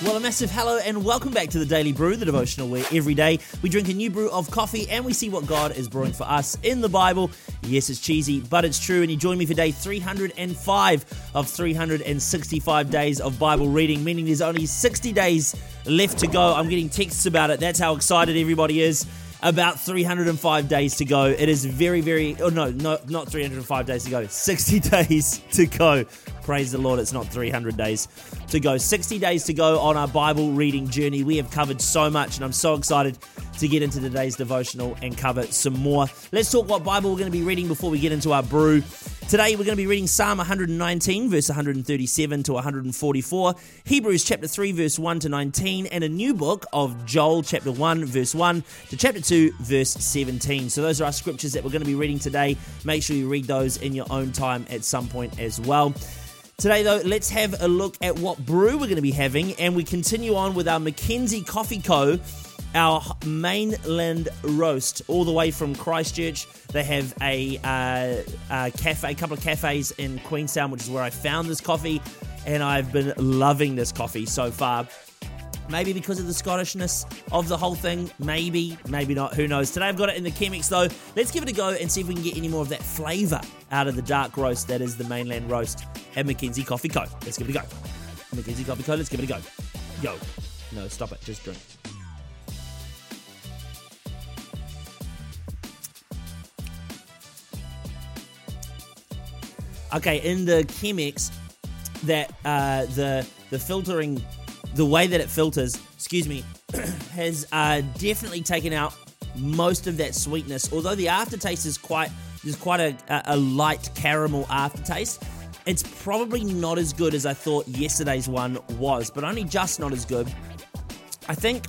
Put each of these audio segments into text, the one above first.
Well, a massive hello and welcome back to the Daily Brew, the devotional where every day we drink a new brew of coffee and we see what God is brewing for us in the Bible. Yes, it's cheesy, but it's true. And you join me for day 305 of 365 days of Bible reading, meaning there's only 60 days left to go. I'm getting texts about it. That's how excited everybody is about 305 days to go. It is very, very, oh no, no, not 305 days to go, 60 days to go. Praise the Lord, it's not 300 days to go. 60 days to go on our Bible reading journey. We have covered so much, and I'm so excited to get into today's devotional and cover some more. Let's talk what Bible we're going to be reading before we get into our brew. Today we're going to be reading Psalm 119, verse 137 to 144, Hebrews chapter 3, verse 1 to 19, and a new book of Joel chapter 1, verse 1 to chapter 2, verse 17. So those are our scriptures that we're going to be reading today. Make sure you read those in your own time at some point as well. Today, though, let's have a look at what brew we're going to be having, and we continue on with our Mackenzie Coffee Co our mainland roast all the way from Christchurch. They have a, uh, a cafe, a couple of cafes in Queenstown, which is where I found this coffee, and I've been loving this coffee so far. Maybe because of the Scottishness of the whole thing. Maybe, maybe not. Who knows? Today I've got it in the Chemex though. Let's give it a go and see if we can get any more of that flavour out of the dark roast that is the mainland roast at Mackenzie Coffee Co. Let's give it a go. Mackenzie Coffee Co. Let's give it a go. Yo. No, stop it. Just drink. Okay, in the Chemex, that uh, the the filtering, the way that it filters, excuse me, has uh, definitely taken out most of that sweetness. Although the aftertaste is quite there's quite a, a light caramel aftertaste. It's probably not as good as I thought yesterday's one was, but only just not as good. I think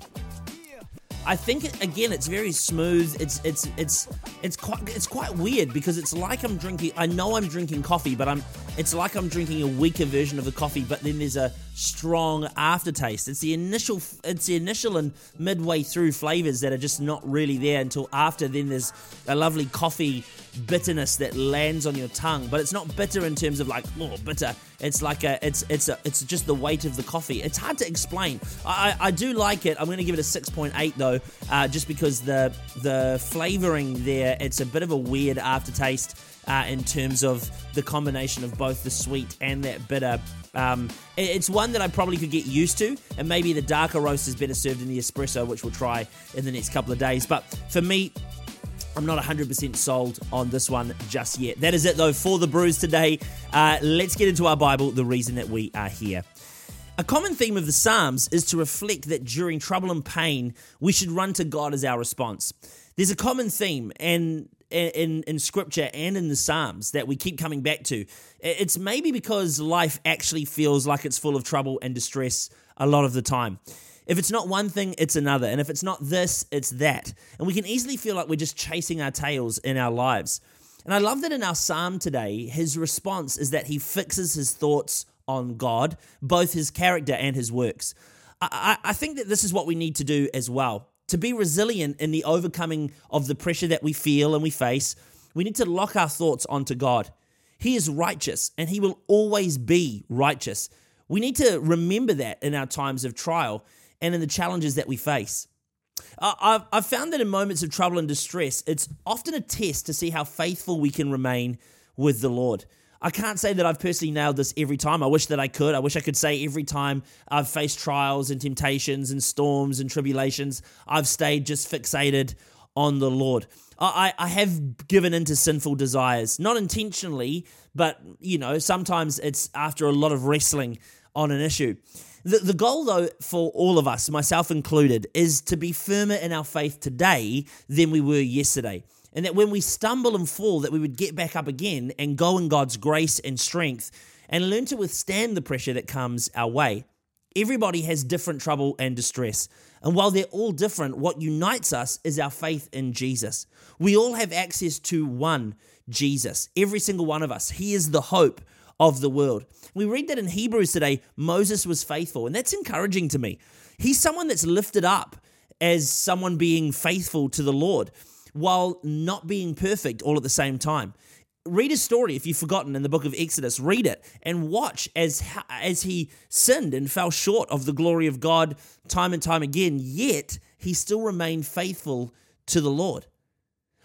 I think again, it's very smooth. It's it's it's it's quite it's quite weird because it's like I'm drinking. I know I'm drinking coffee, but I'm. It's like I'm drinking a weaker version of the coffee, but then there's a strong aftertaste. It's the initial. It's the initial and midway through flavors that are just not really there until after. Then there's a lovely coffee bitterness that lands on your tongue, but it's not bitter in terms of like oh bitter. It's like a it's it's a it's just the weight of the coffee. It's hard to explain. I I, do like it. I'm going to give it a six point eight though, uh, just because the the flavoring there. It's a bit of a weird aftertaste. Uh, in terms of the combination of both the sweet and that bitter. Um, it's one that I probably could get used to, and maybe the darker roast is better served in the espresso, which we'll try in the next couple of days. But for me, I'm not 100% sold on this one just yet. That is it, though, for the brews today. Uh, let's get into our Bible, the reason that we are here. A common theme of the Psalms is to reflect that during trouble and pain, we should run to God as our response. There's a common theme, and in, in scripture and in the Psalms that we keep coming back to. It's maybe because life actually feels like it's full of trouble and distress a lot of the time. If it's not one thing, it's another. And if it's not this, it's that. And we can easily feel like we're just chasing our tails in our lives. And I love that in our psalm today, his response is that he fixes his thoughts on God, both his character and his works. I, I, think that this is what we need to do as well. To be resilient in the overcoming of the pressure that we feel and we face, we need to lock our thoughts onto God. He is righteous and he will always be righteous. We need to remember that in our times of trial and in the challenges that we face. I've, found that in moments of trouble and distress, it's often a test to see how faithful we can remain with the Lord. I can't say that I've personally nailed this every time. I wish that I could. I wish I could say every time I've faced trials and temptations and storms and tribulations, I've stayed just fixated on the Lord. I, I have given into sinful desires, not intentionally, but you know, sometimes it's after a lot of wrestling on an issue. The, the goal, though, for all of us, myself included, is to be firmer in our faith today than we were yesterday. And that when we stumble and fall, that we would get back up again and go in God's grace and strength and learn to withstand the pressure that comes our way. Everybody has different trouble and distress. And while they're all different, what unites us is our faith in Jesus. We all have access to one Jesus, every single one of us. He is the hope of the world. We read that in Hebrews today, Moses was faithful, and that's encouraging to me. He's someone that's lifted up as someone being faithful to the Lord while not being perfect all at the same time. read his story if you've forgotten in the book of Exodus. Read it and watch as as he sinned and fell short of the glory of God time and time again. Yet he still remained faithful to the Lord.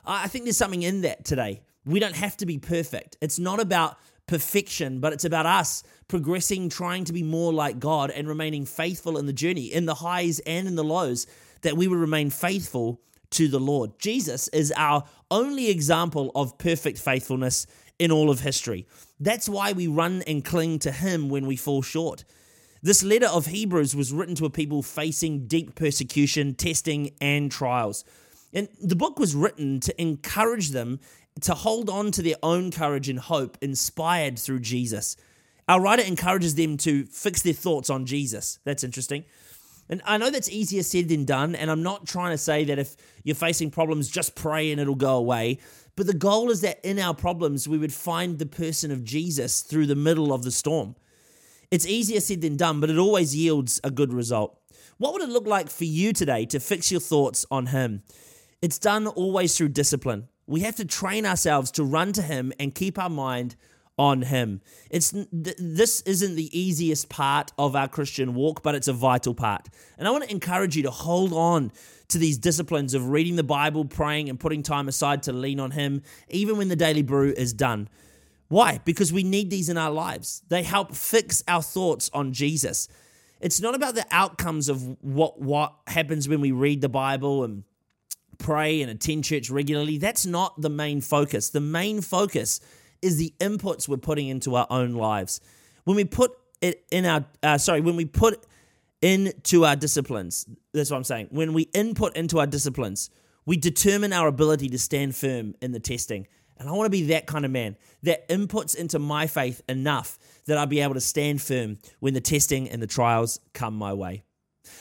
I think there's something in that today. We don't have to be perfect. It's not about perfection, but it's about us progressing, trying to be more like God and remaining faithful in the journey, in the highs and in the lows, that we would remain faithful to the Lord. Jesus is our only example of perfect faithfulness in all of history. That's why we run and cling to Him when we fall short. This letter of Hebrews was written to a people facing deep persecution, testing, and trials. And the book was written to encourage them to hold on to their own courage and hope inspired through Jesus. Our writer encourages them to fix their thoughts on Jesus. That's interesting. And I know that's easier said than done. And I'm not trying to say that if you're facing problems, just pray and it'll go away. But the goal is that in our problems, we would find the person of Jesus through the middle of the storm. It's easier said than done, but it always yields a good result. What would it look like for you today to fix your thoughts on Him? It's done always through discipline. We have to train ourselves to run to Him and keep our mind on Him. It's th- this isn't the easiest part of our Christian walk, but it's a vital part. And I want to encourage you to hold on to these disciplines of reading the Bible, praying, and putting time aside to lean on Him, even when the daily brew is done. Why? Because we need these in our lives. They help fix our thoughts on Jesus. It's not about the outcomes of what what happens when we read the Bible and pray and attend church regularly. That's not the main focus. The main focus is the inputs we're putting into our own lives. When we put it in our, uh, sorry, when we put into our disciplines, that's what I'm saying. When we input into our disciplines, we determine our ability to stand firm in the testing. And I want to be that kind of man that inputs into my faith enough that I'll be able to stand firm when the testing and the trials come my way.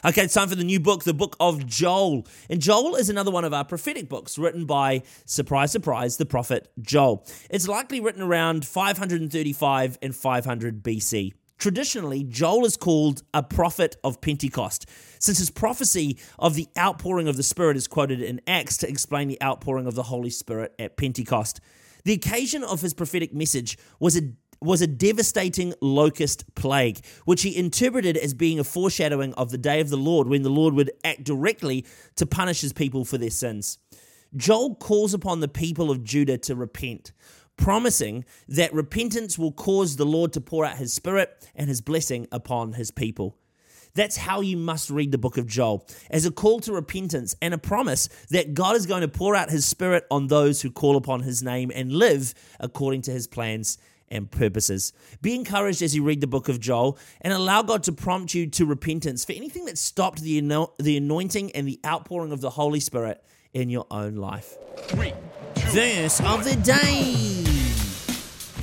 Okay, it's time for the new book, the book of Joel. And Joel is another one of our prophetic books written by, surprise, surprise, the prophet Joel. It's likely written around 535 and 500 BC. Traditionally, Joel is called a prophet of Pentecost, since his prophecy of the outpouring of the Spirit is quoted in Acts to explain the outpouring of the Holy Spirit at Pentecost. The occasion of his prophetic message was a was a devastating locust plague, which he interpreted as being a foreshadowing of the day of the Lord when the Lord would act directly to punish his people for their sins. Joel calls upon the people of Judah to repent, promising that repentance will cause the Lord to pour out his spirit and his blessing upon his people. That's how you must read the book of Joel as a call to repentance and a promise that God is going to pour out his spirit on those who call upon his name and live according to his plans and purposes. Be encouraged as you read the book of Joel and allow God to prompt you to repentance for anything that stopped the, the anointing and the outpouring of the Holy Spirit in your own life. Three, two, Verse one. of the day.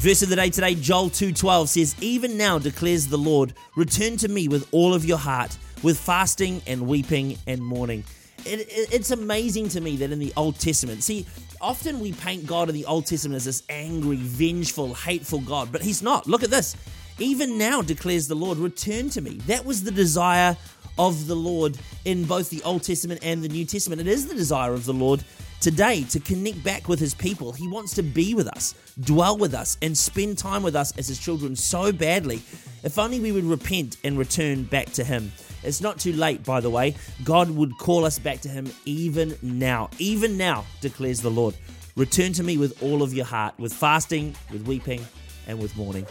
Verse of the day today, Joel 2:12 says, "Even now declares the Lord, return to me with all of your heart, with fasting and weeping and mourning." It, it, it's amazing to me that in the Old Testament, see, often we paint God in the Old Testament as this angry, vengeful, hateful God, but He's not. Look at this. Even now declares the Lord, return to me. That was the desire of the Lord in both the Old Testament and the New Testament. It is the desire of the Lord today to connect back with His people. He wants to be with us, dwell with us, and spend time with us as His children so badly. If only we would repent and return back to Him. It's not too late, by the way. God would call us back to Him even now. Even now, declares the Lord. Return to me with all of your heart, with fasting, with weeping, and with mourning.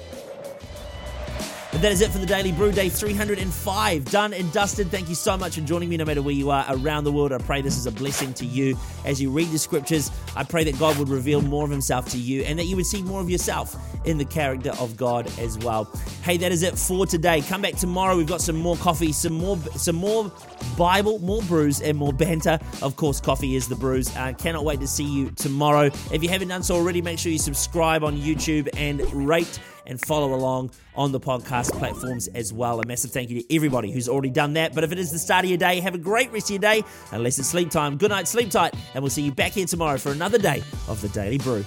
And that is it for the Daily Brew, day 305. Done and dusted. Thank you so much for joining me, no matter where you are around the world. I pray this is a blessing to you as you read the scriptures. I pray that God would reveal more of Himself to you and that you would see more of yourself in the character of God as well. Hey, that is it for today. Come back tomorrow. We've got some more coffee, some more, some more Bible, more brews, and more banter. Of course, coffee is the brews. Uh, cannot wait to see you tomorrow. If you haven't done so already, make sure you subscribe on YouTube and rate and follow along on the podcast platforms as well. A massive thank you to everybody who's already done that. But if it is the start of your day, have a great rest of your day. Unless it's sleep time, good night, sleep tight, and we'll see you back here tomorrow for another day of the Daily Brew.